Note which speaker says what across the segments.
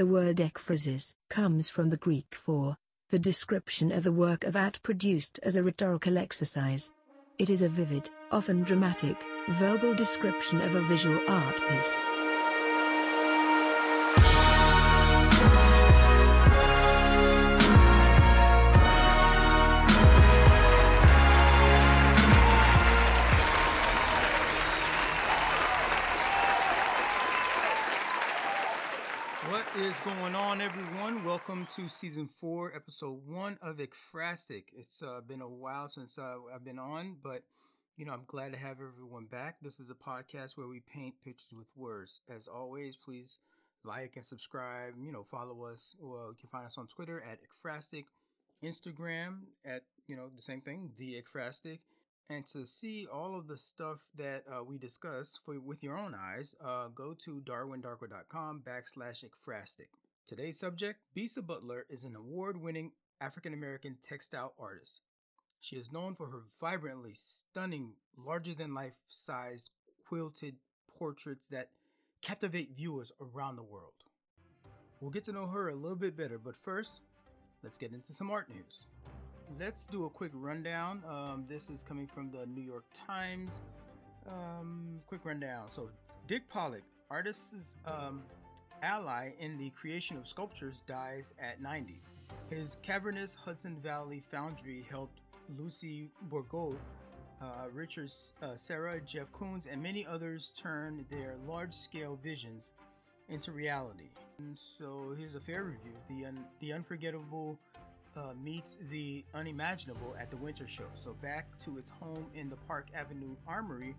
Speaker 1: The word ekphrasis comes from the Greek for the description of a work of art produced as a rhetorical exercise. It is a vivid, often dramatic, verbal description of a visual art piece.
Speaker 2: Is going on, everyone? Welcome to season four, episode one of Ekphrastic. It's uh, been a while since uh, I've been on, but you know I'm glad to have everyone back. This is a podcast where we paint pictures with words. As always, please like and subscribe. You know, follow us. Well, you can find us on Twitter at Ekphrastic, Instagram at you know the same thing, the Ekphrastic. And to see all of the stuff that uh, we discuss for with your own eyes, uh, go to darwindarko.com backslash ekphrastic. Today's subject, Bisa Butler is an award-winning African-American textile artist. She is known for her vibrantly stunning, larger-than-life-sized quilted portraits that captivate viewers around the world. We'll get to know her a little bit better, but first, let's get into some art news let's do a quick rundown. Um, this is coming from the New York Times. Um, quick rundown. So, Dick Pollock, artist's um, ally in the creation of sculptures, dies at 90. His cavernous Hudson Valley foundry helped Lucy Bourgeois, uh, Richard uh, Jeff Koons, and many others turn their large scale visions into reality. And so, here's a fair review The, un- the unforgettable uh, meets the unimaginable at the winter show. So, back to its home in the Park Avenue Armory,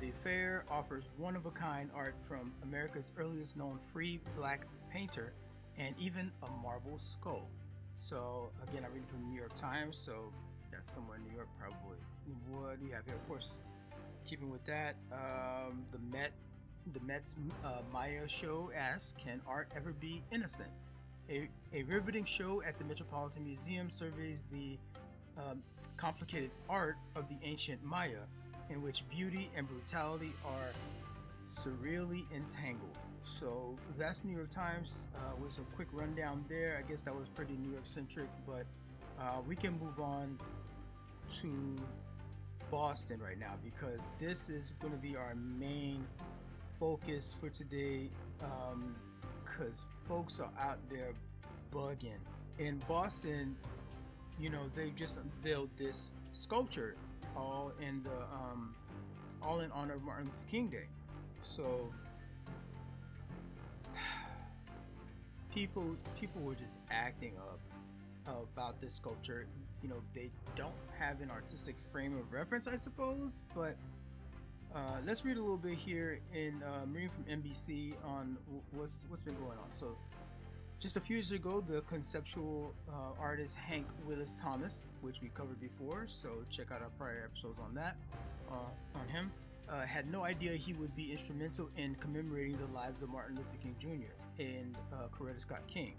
Speaker 2: the fair offers one of a kind art from America's earliest known free black painter and even a marble skull. So, again, I'm reading from New York Times, so that's somewhere in New York, probably. What do you have here? Of course, keeping with that, um, the Met, the Met's uh, Maya show asks, "Can art ever be innocent?" A, a riveting show at the Metropolitan Museum surveys the um, complicated art of the ancient Maya, in which beauty and brutality are surreally entangled. So that's New York Times. Uh, was a quick rundown there. I guess that was pretty New York centric, but uh, we can move on to Boston right now because this is going to be our main focus for today. Um, because folks are out there bugging. In Boston, you know, they just unveiled this sculpture all in the um, all in honor of Martin Luther King Day. So people people were just acting up about this sculpture. You know, they don't have an artistic frame of reference, I suppose, but uh, let's read a little bit here in uh, reading from NBC on what's what's been going on. So, just a few years ago, the conceptual uh, artist Hank Willis Thomas, which we covered before, so check out our prior episodes on that, uh, on him, uh, had no idea he would be instrumental in commemorating the lives of Martin Luther King Jr. and uh, Coretta Scott King.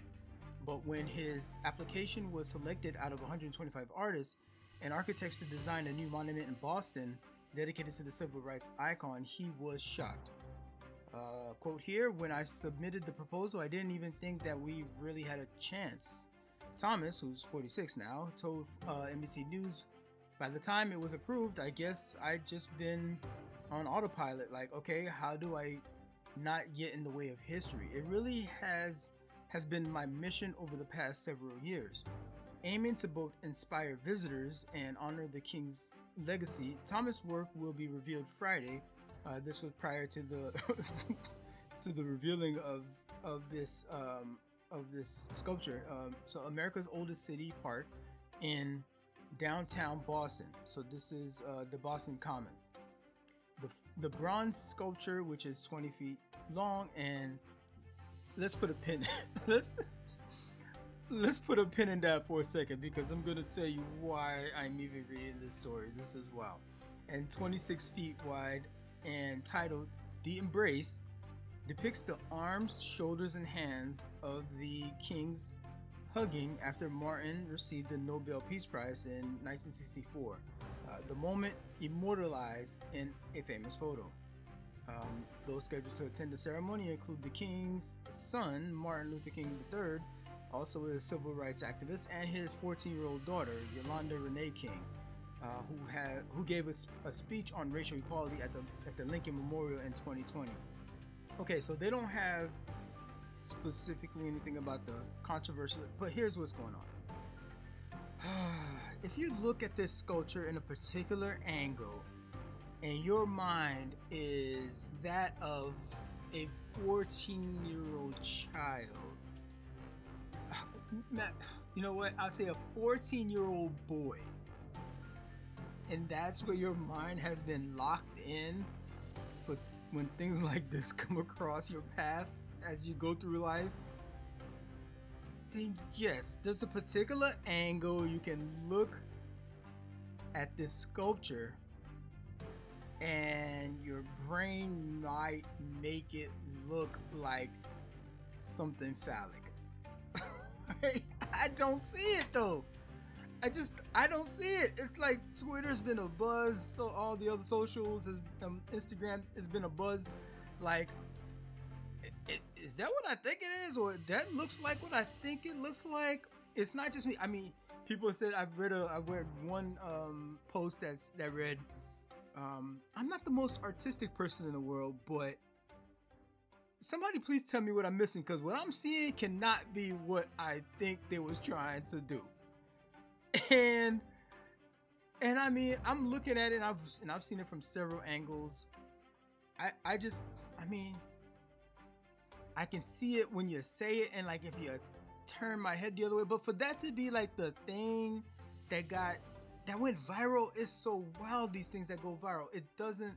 Speaker 2: But when his application was selected out of 125 artists and architects to design a new monument in Boston, dedicated to the civil rights icon, he was shocked. Uh, quote here When I submitted the proposal, I didn't even think that we really had a chance. Thomas, who's 46 now, told uh, NBC News by the time it was approved, I guess I'd just been on autopilot. Like, okay, how do I not get in the way of history? It really has has been my mission over the past several years, aiming to both inspire visitors and honor the King's legacy. Thomas' work will be revealed Friday. Uh, this was prior to the to the revealing of of this um, of this sculpture. Um, so America's oldest city park in downtown Boston. So this is uh, the Boston Common. The the bronze sculpture, which is 20 feet long, and let's put a pin. let's let's put a pin in that for a second because I'm gonna tell you why I'm even reading this story. This is wow. And 26 feet wide and titled The Embrace depicts the arms, shoulders, and hands of the kings hugging after Martin received the Nobel Peace Prize in 1964. Uh, the moment immortalized in a famous photo. Um, those scheduled to attend the ceremony include the King's son, Martin Luther King III, also a civil rights activist, and his 14-year-old daughter, Yolanda Renee King, uh, who had who gave a, a speech on racial equality at the at the Lincoln Memorial in 2020. Okay, so they don't have specifically anything about the controversy, but here's what's going on. if you look at this sculpture in a particular angle, and your mind is that of a 14 year old child, you know what? I'll say a 14 year old boy. And that's where your mind has been locked in for when things like this come across your path as you go through life. Then, yes, there's a particular angle you can look at this sculpture and your brain might make it look like something phallic. I don't see it though. I just I don't see it. It's like Twitter's been a buzz, so all the other socials, has, um, Instagram has been a buzz. Like, it, it, is that what I think it is, or that looks like what I think it looks like? It's not just me. I mean, people said I've read a I've read one um, post that's that read, um, I'm not the most artistic person in the world, but somebody please tell me what I'm missing because what I'm seeing cannot be what I think they was trying to do. And and I mean, I'm looking at it and I've and I've seen it from several angles. I I just I mean I can see it when you say it and like if you turn my head the other way, but for that to be like the thing that got that went viral, it's so wild these things that go viral. It doesn't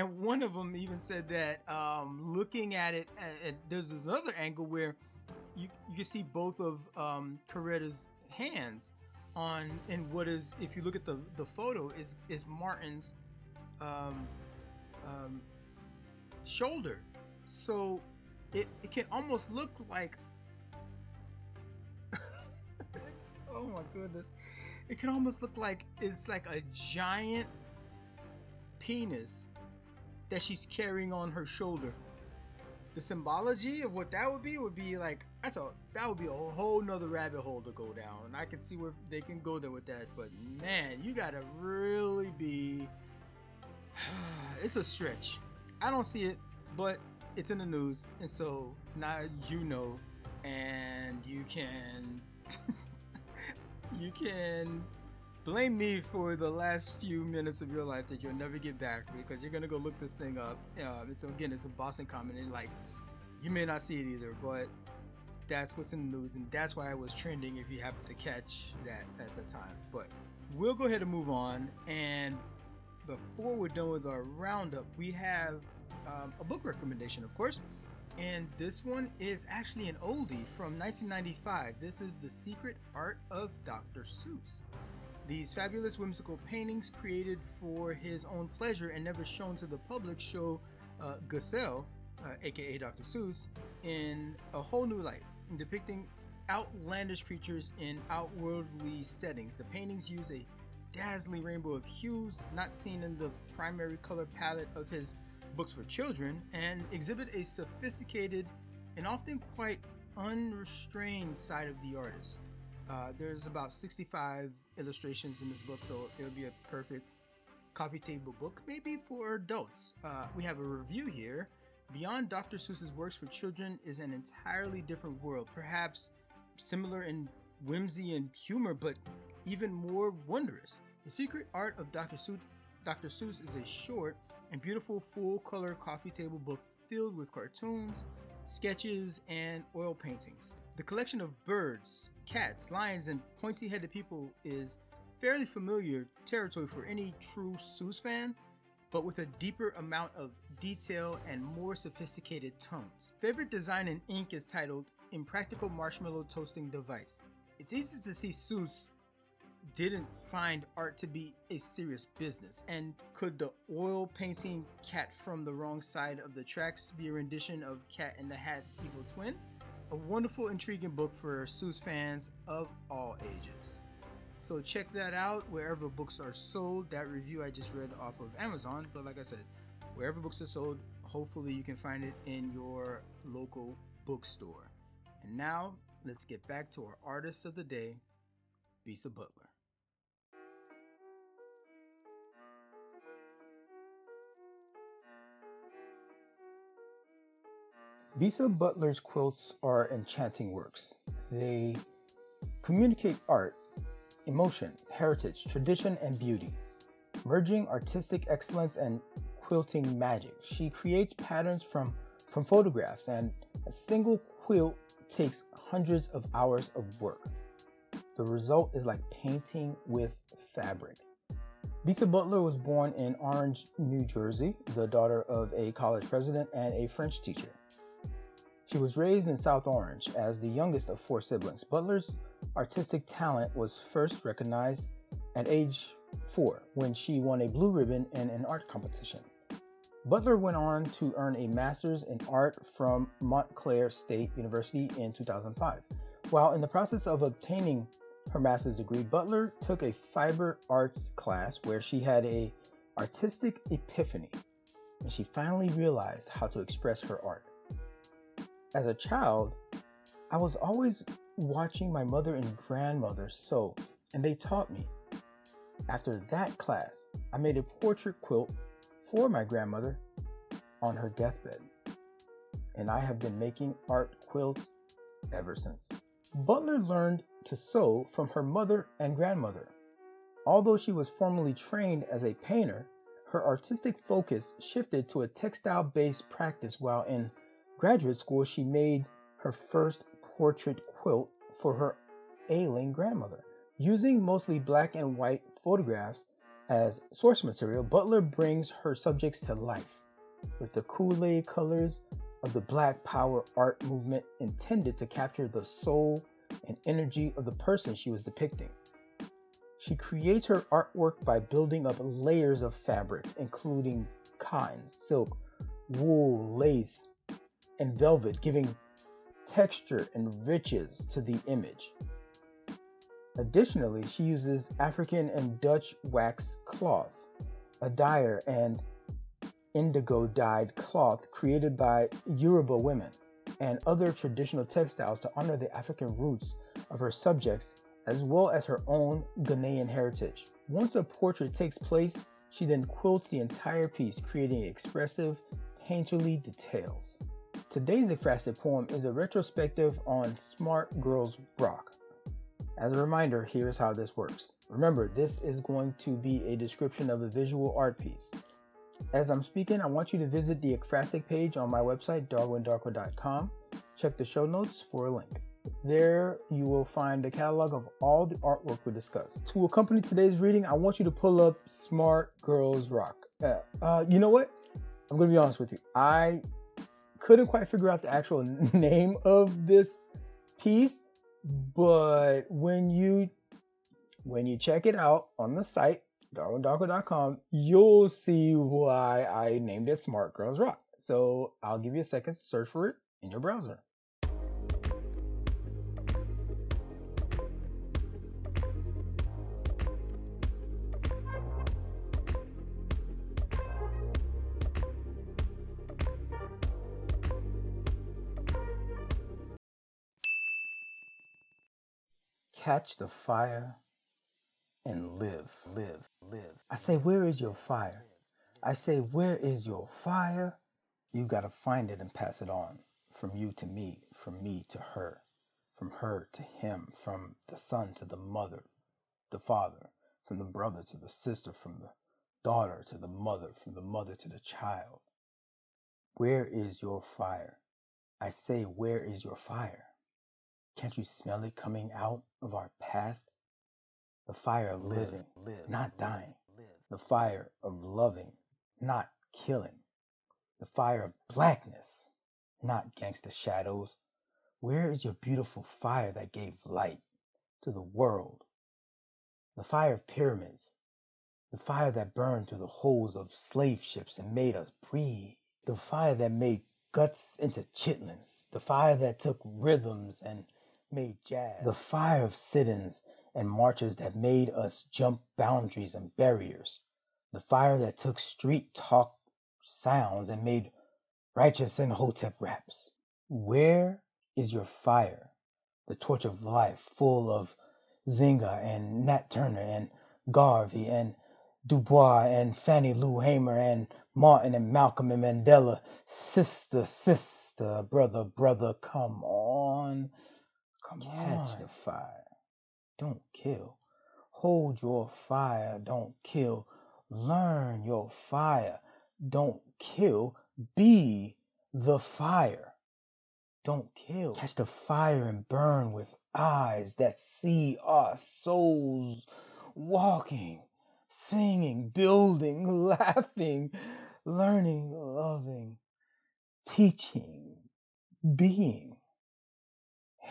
Speaker 2: and one of them even said that um, looking at it, uh, there's this other angle where you you can see both of um, hands on and what is, if you look at the the photo, is is Martin's um, um, shoulder. So it, it can almost look like oh my goodness it can almost look like it's like a giant penis that she's carrying on her shoulder. The symbology of what that would be would be like that's a that would be a whole nother rabbit hole to go down. And I can see where they can go there with that, but man, you gotta really be it's a stretch. I don't see it, but it's in the news, and so now you know, and you can you can blame me for the last few minutes of your life that you'll never get back because you're gonna go look this thing up. Uh, it's again, it's a Boston Common, and like you may not see it either, but that's what's in the news, and that's why it was trending. If you happen to catch that at the time, but we'll go ahead and move on. And before we're done with our roundup, we have um, a book recommendation, of course. And this one is actually an oldie from 1995. This is The Secret Art of Dr. Seuss. These fabulous whimsical paintings created for his own pleasure and never shown to the public show uh, uh, aka Dr. Seuss, in a whole new light, depicting outlandish creatures in outworldly settings. The paintings use a dazzling rainbow of hues not seen in the primary color palette of his books for children and exhibit a sophisticated and often quite unrestrained side of the artist. Uh, there's about 65 illustrations in this book, so it'll be a perfect coffee table book, maybe for adults. Uh, we have a review here. Beyond Dr. Seuss's works for children is an entirely different world, perhaps similar in whimsy and humor, but even more wondrous. The Secret Art of Dr. Seuss, Dr. Seuss is a short and beautiful full color coffee table book filled with cartoons, sketches, and oil paintings. The collection of birds, cats, lions, and pointy headed people is fairly familiar territory for any true Seuss fan, but with a deeper amount of detail and more sophisticated tones. Favorite design in ink is titled Impractical Marshmallow Toasting Device. It's easy to see Seuss didn't find art to be a serious business. And could the oil painting Cat from the Wrong Side of the Tracks be a rendition of Cat in the Hat's evil twin? A wonderful, intriguing book for Seuss fans of all ages.
Speaker 3: So check that out wherever books are sold. That review I just read off of Amazon, but like I said, wherever books are sold, hopefully you can find it in your local bookstore. And now, let's get back to our artist of the day, Bisa Butler.
Speaker 2: Bisa Butler's quilts are enchanting works. They communicate art, emotion, heritage, tradition, and beauty, merging artistic excellence and quilting magic. She creates patterns from, from photographs, and a single quilt takes hundreds of hours of work. The result is like painting with fabric. Bisa Butler was born in Orange, New Jersey, the daughter of a college president and a French teacher. She was raised in South Orange as the youngest of four siblings. Butler's artistic talent was first recognized at age four when she won a blue ribbon in an art competition. Butler went on to earn a master's in art from Montclair State University in 2005. While in the process of obtaining her master's degree, Butler took a fiber arts class where she had a artistic epiphany and she finally realized how to express her art as a child, I was always watching my mother and grandmother sew, and they taught me. After that class, I made a portrait quilt for my grandmother on her deathbed, and I have been making art quilts ever since. Butler learned to sew from her mother and grandmother. Although she was formally trained as a painter, her artistic focus shifted to a textile based practice while in graduate school, she made her first portrait quilt for her ailing grandmother. Using mostly black and white photographs as source material, Butler brings her subjects to life with the Kool Aid colors of the Black Power art movement intended to capture the soul and energy of the person she was depicting. She creates her artwork by building up layers of fabric, including cotton, silk, wool, lace, and velvet, giving texture and riches to the image. Additionally, she uses African and Dutch wax cloth, adire and indigo dyed cloth created by Yoruba women, and other traditional textiles to honor the African roots of her subjects as well as her own Ghanaian heritage. Once a portrait takes place, she then quilts the entire piece, creating expressive, painterly details. Today's ekphrastic poem is a retrospective on Smart Girls Rock. As a reminder, here's how this works. Remember, this is going to be a description of a visual art piece. As I'm speaking, I want you to visit the ekphrastic page on my website, darwindarko.com. Check the show notes for a link. There you will find a catalog of all the artwork we discussed. To accompany today's reading, I want you to pull up Smart Girls Rock. Uh, uh, you know what? I'm going to be honest with you. I couldn't quite figure out the actual name of this piece, but when you when you check it out on the site darwindarko.com, you'll see why I named it Smart Girls Rock. So I'll give you a second to search for it in your browser. Catch the fire and live, live, live. I say, Where is your fire? I say, Where is your fire? You got to find it and pass it on from you to me, from me to her, from her to him, from the son to the mother, the father, from the brother to the sister, from the daughter to the mother, from the mother to the child. Where is your fire? I say, Where is your fire? Can't you smell it coming out of our past? The fire of living, live, not dying. Live. The fire of loving, not killing. The fire of blackness, not gangster shadows. Where is your beautiful fire that gave light to the world? The fire of pyramids, the fire that burned through the holes of slave ships and made us breathe. The fire that made guts into chitlins. The fire that took rhythms and made jazz. The fire of sit ins and marches that made us jump boundaries and barriers. The fire that took street talk sounds and made righteous and hotep raps. Where is your fire? The torch of life, full of Nzinga and Nat Turner and Garvey and Dubois and Fannie Lou Hamer and Martin and Malcolm and Mandela. Sister, sister, brother, brother, come on. Come Catch on. the fire. Don't kill. Hold your fire. Don't kill. Learn your fire. Don't kill. Be the fire. Don't kill. Catch the fire and burn with eyes that see our souls walking, singing, building, laughing, learning, loving, teaching, being.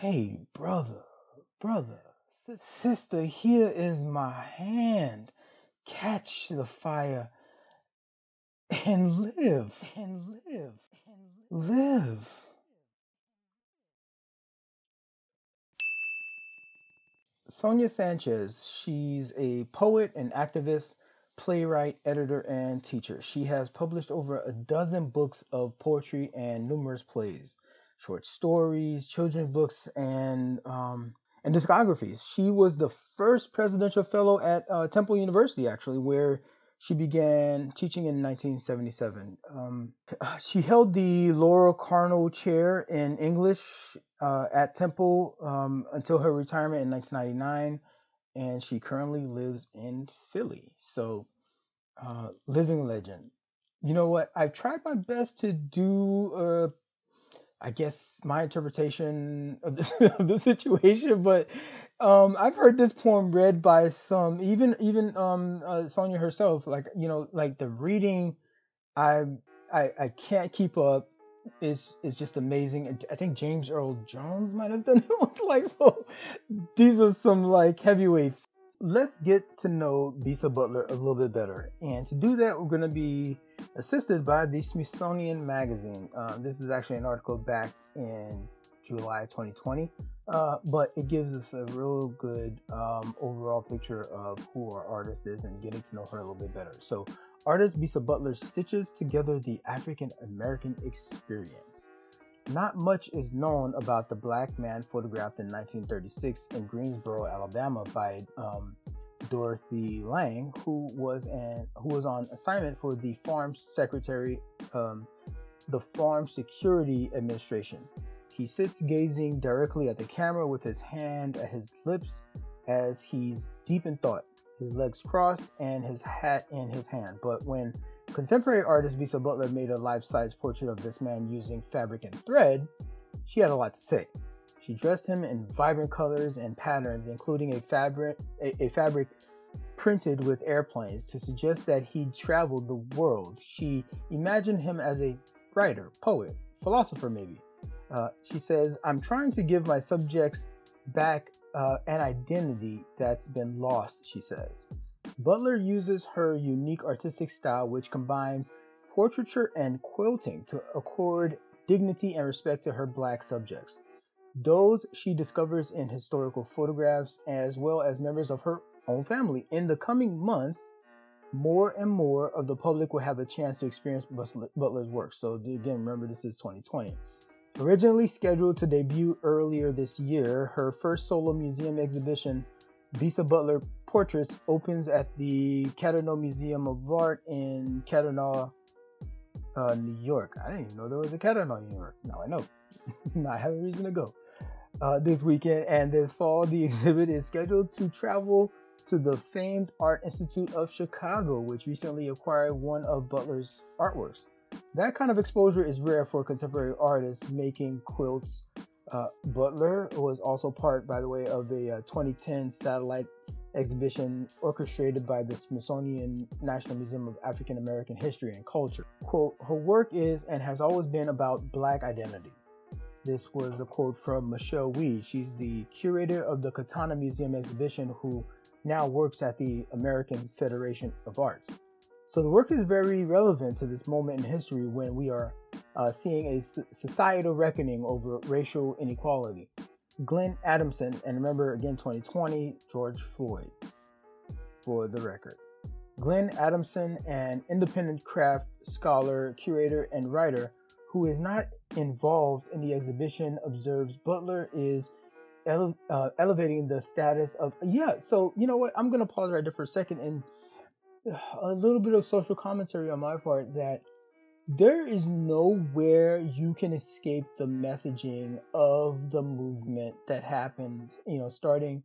Speaker 2: Hey, brother, brother, sister, here is my hand. Catch the fire and live, and live, and live. Sonia Sanchez, she's a poet and activist, playwright, editor, and teacher. She has published over a dozen books of poetry and numerous plays, short stories, children's books, and um, and discographies. She was the first presidential fellow at uh, Temple University, actually, where she began teaching in 1977. Um, she held the Laura Carnell Chair in English uh, at Temple um, until her retirement in 1999, and she currently lives in Philly. So, uh, living legend. You know what? I've tried my best to do, uh, I guess, my interpretation of this of the situation, but um, I've heard this poem read by some, even even um, uh, Sonia herself. Like you know, like the reading, I I I can't keep up is is just amazing. I think James Earl Jones might have done it. Like so, these are some like heavyweights. Let's get to know Bisa Butler a little bit better, and to do that, we're to be assisted by the Smithsonian Magazine. Uh, this is actually an article back in July 2020, uh, but it gives us a real good um, overall picture of who our artist is and getting to know her a little bit better. So Artist Bisa Butler stitches together the African American experience. Not much is known about the black man photographed in 1936 in Greensboro, Alabama, by um, Dorothy Lange, who was an who was on assignment for the Farm Secretary, um, the Farm Security Administration. He sits gazing directly at the camera with his hand at his lips as he's deep in thought his legs crossed, and his hat in his hand. But when contemporary artist Bisa Butler made a life-size portrait of this man using fabric and thread, she had a lot to say. She dressed him in vibrant colors and patterns, including a fabric a, a fabric printed with airplanes to suggest that he'd traveled the world. She imagined him as a writer, poet, philosopher, maybe. Uh, she says, I'm trying to give my subjects back uh, an identity that's been lost, she says. Butler uses her unique artistic style, which combines portraiture and quilting, to accord dignity and respect to her black subjects. Those she discovers in historical photographs, as well as members of her own family. In the coming months, more and more of the public will have a chance to experience Butler's work. So, again, remember this is 2020. Originally scheduled to debut earlier this year, her first solo museum exhibition, Bisa Butler Portraits, opens at the Katonah Museum of Art in Katonah, uh, New York. I didn't even know there was a Katonah, New York. Now I know. now I have a reason to go. Uh, this weekend and this fall, the exhibit is scheduled to travel to the famed Art Institute of Chicago, which recently acquired one of Butler's artworks. That kind of exposure is rare for contemporary artists making quilts. Uh, Butler was also part, by the way, of the uh, 2010 satellite exhibition orchestrated by the Smithsonian National Museum of African American History and Culture. Quote, her work is and has always been about black identity. This was a quote from Michelle Weed. She's the curator of the Katonah Museum exhibition who now works at the American Federation of Arts. So the work is very relevant to this moment in history when we are uh, seeing a societal reckoning over racial inequality. Glenn Adamson, and remember again 2020, George Floyd, for the record. Glenn Adamson, an independent craft scholar, curator, and writer who is not involved in the exhibition, observes Butler is ele- uh, elevating the status of. Yeah, so you know what? I'm going to pause right there for a second and a little bit of social commentary on my part that there is nowhere you can escape the messaging of the movement that happened, you know, starting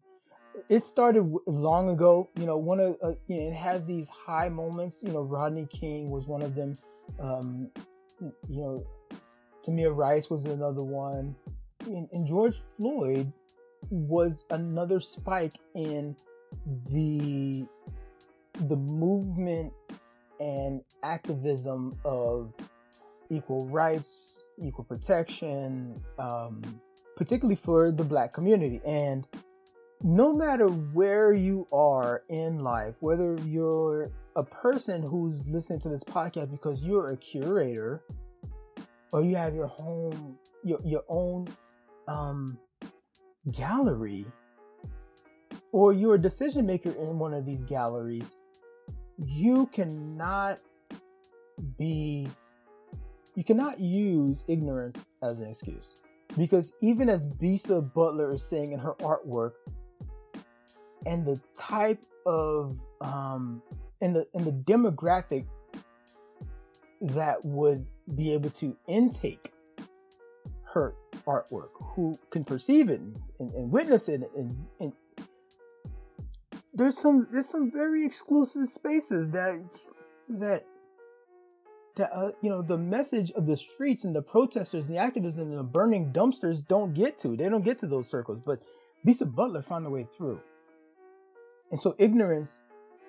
Speaker 2: it started long ago. You know, one of uh, you know, it has these high moments. You know, Rodney King was one of them. Um, you know, Tamir Rice was another one, and, and George Floyd was another spike in the the movement and activism of equal rights, equal protection, um, particularly for the black community. And no matter where you are in life, whether you're a person who's listening to this podcast because you're a curator or you have your home, your, your own um, gallery, or you're a decision maker in one of these galleries, you cannot be, you cannot use ignorance as an excuse. Because even as Bisa Butler is saying in her artwork, and the type of um, and the and the demographic that would be able to intake her artwork, who can perceive it and, and witness it, and, and there's some there's some very exclusive spaces that that that uh, you know the message of the streets and the protesters and the activism and the burning dumpsters don't get to. They don't get to those circles, but Bisa Butler found a way through. And so ignorance,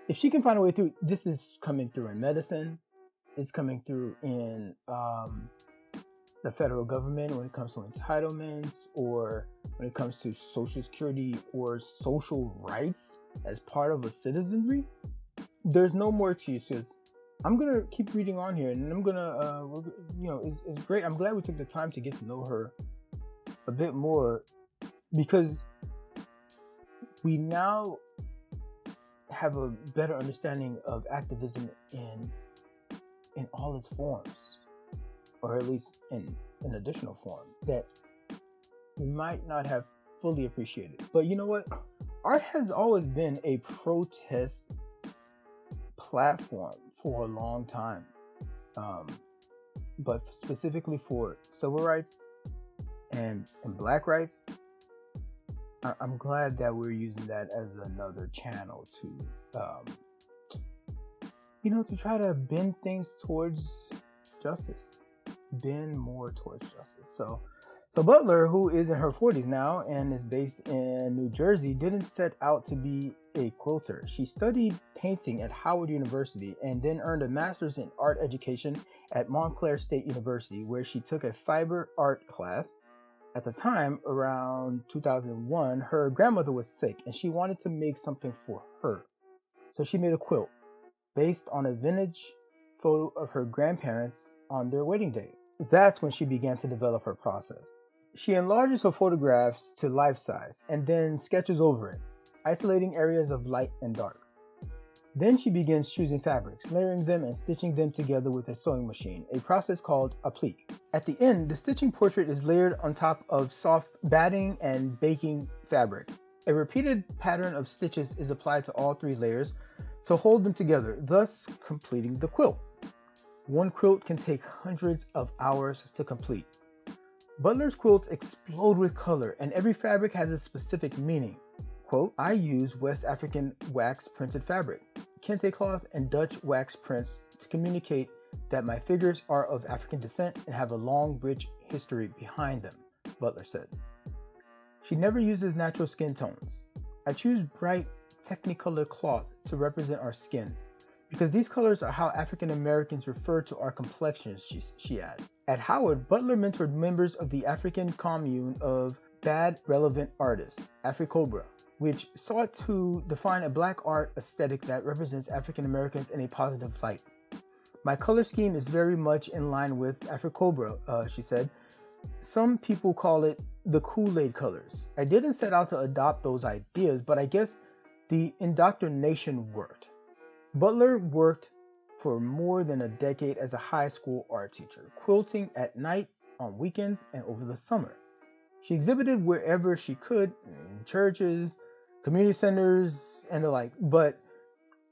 Speaker 2: if she can find a way through, this is coming through in medicine. It's coming through in um, the federal government when it comes to entitlements or when it comes to social security or social rights as part of a citizenry. There's no more excuses. I'm gonna keep reading on here, and I'm gonna, uh, you know, it's, it's great. I'm glad we took the time to get to know her a bit more because we now have a better understanding of activism in in all its forms, or at least in an additional form that we might not have fully appreciated. But you know what? Art has always been a protest platform for a long time, um, but specifically for civil rights and and black rights I- am glad that we're using that as another channel to, um, you know, to try to bend things towards justice, bend more towards justice. So, so Butler, who is in her 40s now and is based in New Jersey, didn't set out to be a quilter. She studied painting at Howard University and then earned a master's in art education at Montclair State University, where she took a fiber art class at the time, around 2001, her grandmother was sick and she wanted to make something for her. So she made a quilt based on a vintage photo of her grandparents on their wedding day. That's when she began to develop her process. She enlarges her photographs to life size and then sketches over it, isolating areas of light and dark. Then she begins choosing fabrics, layering them and stitching them together with a sewing machine, a process called applique. At the end, the stitching portrait is layered on top of soft batting and baking fabric. A repeated pattern of stitches is applied to all three layers to hold them together, thus completing the quilt. One quilt can take hundreds of hours to complete. Butler's quilts explode with color, and every fabric has a specific meaning. Quote, I use West African wax printed fabric, kente cloth, and Dutch wax prints to communicate that my figures are of African descent and have a long, rich history behind them, Butler said. She never uses natural skin tones. I choose bright, technicolor cloth to represent our skin because these colors are how African Americans refer to our complexions, she, she adds. At Howard, Butler mentored members of the African commune of Bad Relevant Artists, AfriCobra, which sought to define a black art aesthetic that represents African Americans in a positive light. My color scheme is very much in line with AfriCobra, uh, she said. Some people call it the Kool Aid colors. I didn't set out to adopt those ideas, but I guess the indoctrination worked. Butler worked for more than a decade as a high school art teacher, quilting at night, on weekends, and over the summer. She exhibited wherever she could, in churches, community centers, and the like. But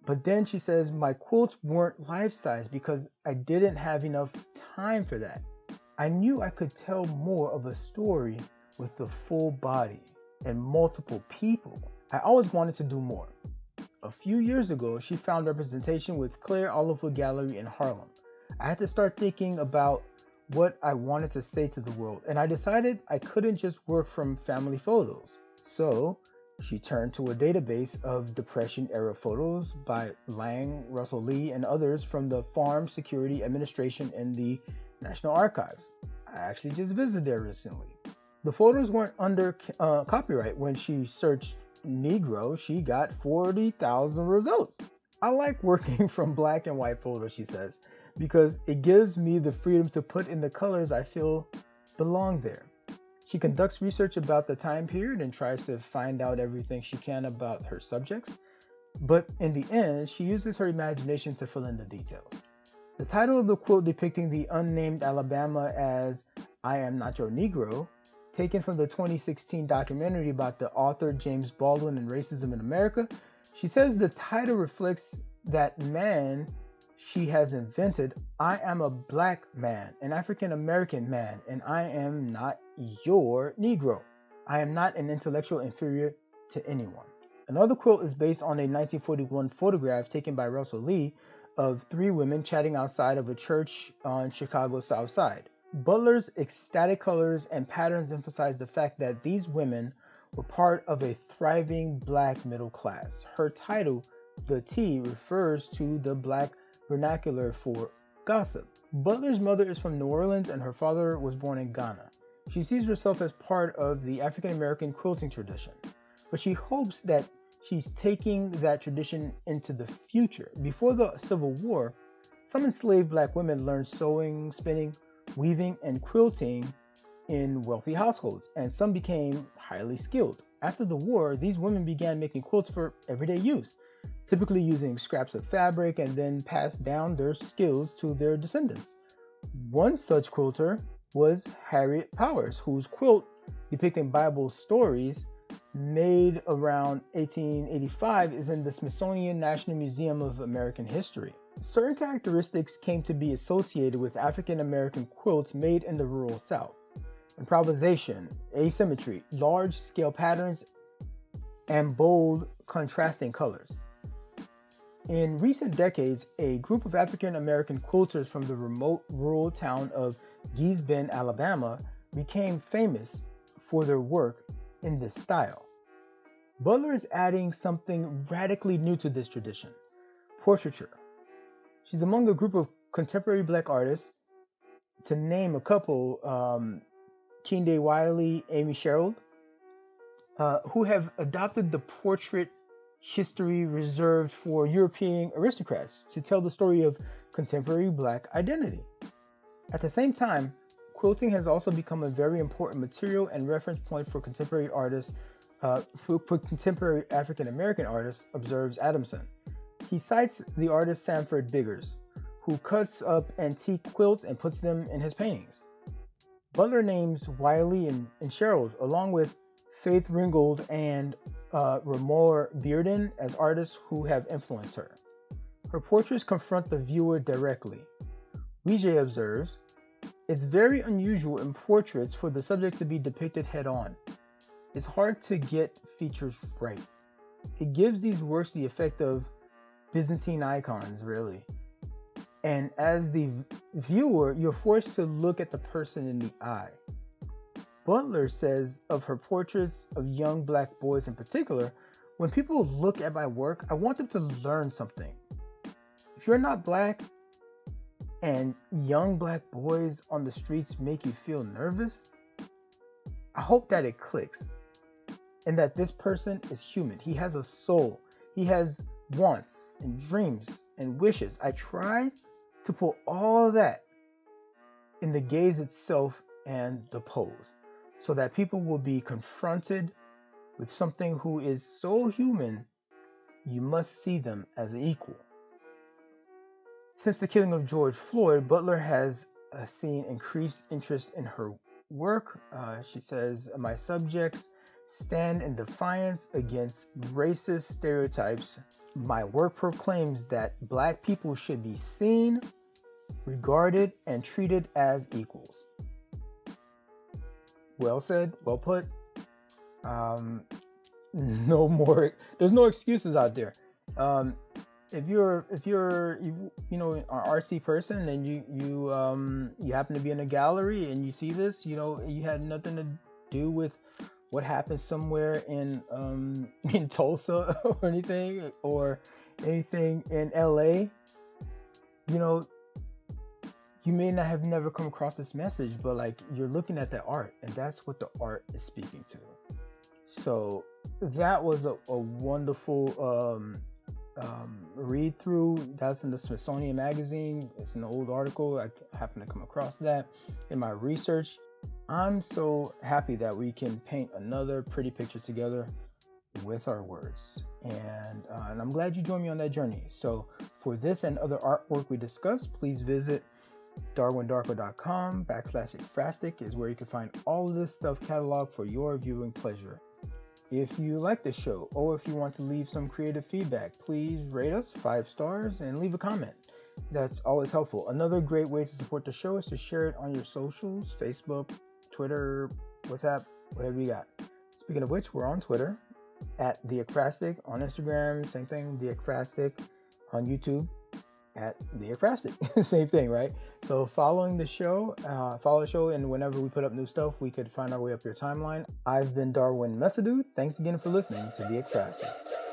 Speaker 2: but then she says my quilts weren't life size because I didn't have enough time for that. I knew I could tell more of a story with the full body and multiple people. I always wanted to do more. A few years ago, she found representation with Claire Oliver Gallery in Harlem. I had to start thinking about what I wanted to say to the world, and I decided I couldn't just work from family photos. So she turned to a database of Depression era photos by Lange, Russell Lee, and others from the Farm Security Administration and the National Archives. I actually just visited there recently. The photos weren't under uh, copyright when she searched Negro, she got 40,000 results. I like working from black and white photos, she says, because it gives me the freedom to put in the colors I feel belong there. She conducts research about the time period and tries to find out everything she can about her subjects, but in the end, she uses her imagination to fill in the details. The title of the quote depicting the unnamed Alabama as I am not your Negro taken from the 2016 documentary about the author James Baldwin and racism in America. She says the title reflects that man she has invented. I am a black man, an African American man, and I am not your Negro. I am not an intellectual inferior to anyone. Another quote is based on a 1941 photograph taken by Russell Lee of three women chatting outside of a church on Chicago's South Side. Butler's ecstatic colors and patterns emphasize the fact that these women were part of a thriving black middle class. Her title, The Tea, refers to the black vernacular for gossip. Butler's mother is from New Orleans and her father was born in Ghana. She sees herself as part of the African American quilting tradition, but she hopes that she's taking that tradition into the future. Before the Civil War, some enslaved black women learned sewing, spinning, weaving, and quilting in wealthy households, and some became highly skilled. After the war, these women began making quilts for everyday use, typically using scraps of fabric and then passed down their skills to their descendants. One such quilter was Harriet Powers, whose quilt depicting Bible stories made around 1885 is in the Smithsonian National Museum of American History. Certain characteristics came to be associated with African American quilts made in the rural South improvisation, asymmetry, large scale patterns, and bold contrasting colors. In recent decades, a group of African American quilters from the remote rural town of Gee's Bend, Alabama, became famous for their work in this style. Butler is adding something radically new to this tradition portraiture. She's among a group of contemporary black artists, to name a couple, um, Kehinde Wiley, Amy Sherald, uh, who have adopted the portrait history reserved for European aristocrats to tell the story of contemporary black identity. At the same time, quilting has also become a very important material and reference point for contemporary artists, uh, for, for contemporary African American artists, observes Adamson. He cites the artist Sanford Biggers, who cuts up antique quilts and puts them in his paintings. Butler names Wiley and, and along with Faith Ringgold and uh, Romare Bearden, as artists who have influenced her. Her portraits confront the viewer directly. Weege observes, it's very unusual in portraits for the subject to be depicted head on. It's hard to get features right. It gives these works the effect of Byzantine icons, really. And as the viewer, you're forced to look at the person in the eye. Butler says of her portraits of young black boys in particular, when people look at my work, I want them to learn something. If you're not black and young black boys on the streets make you feel nervous, I hope that it clicks and that this person is human. He has a soul, he has wants and dreams and wishes. I try to put all that in the gaze itself and the pose. so that people will be confronted with something who is so human, you must see them as equal. Since the killing of George Floyd, Butler has uh, seen increased interest in her work. Uh, she says, My subjects stand in defiance against racist stereotypes. My work proclaims that black people should be seen, regarded, and treated as equals. Well said, well put. Um, no more, there's no excuses out there. Um, if you're if you're you, you know an RC person and you you um you happen to be in a gallery and you see this, you know you had nothing to do with what happened somewhere in um in Tulsa or anything or anything in LA. You know, you may not have never come across this message, but like you're looking at the art and that's what the art is speaking to. So that was a, a wonderful um um, read through. That's in the Smithsonian Magazine. It's an old article. I happened to come across that in my research. I'm so happy that we can paint another pretty picture together with our words. And, uh, and I'm glad you joined me on that journey. So, for this and other artwork we discussed, please visit darwindarko.com backslash ekphrastic is where you can find all of this stuff cataloged for your viewing pleasure. If you like the show or if you want to leave some creative feedback, please rate us five stars and leave a comment. That's always helpful. Another great way to support the show is to share it on your socials Facebook, Twitter, WhatsApp, whatever you got. Speaking of which, we're on Twitter at The Ekphrastic, on Instagram, same thing, The Ekphrastic, on YouTube at the Ekphrastic. Same thing, right? So following the show, uh, follow the show, and whenever we put up new stuff, we could find our way up your timeline. I've been Darwin Mesadu. Thanks again for listening to the Ekphrastic.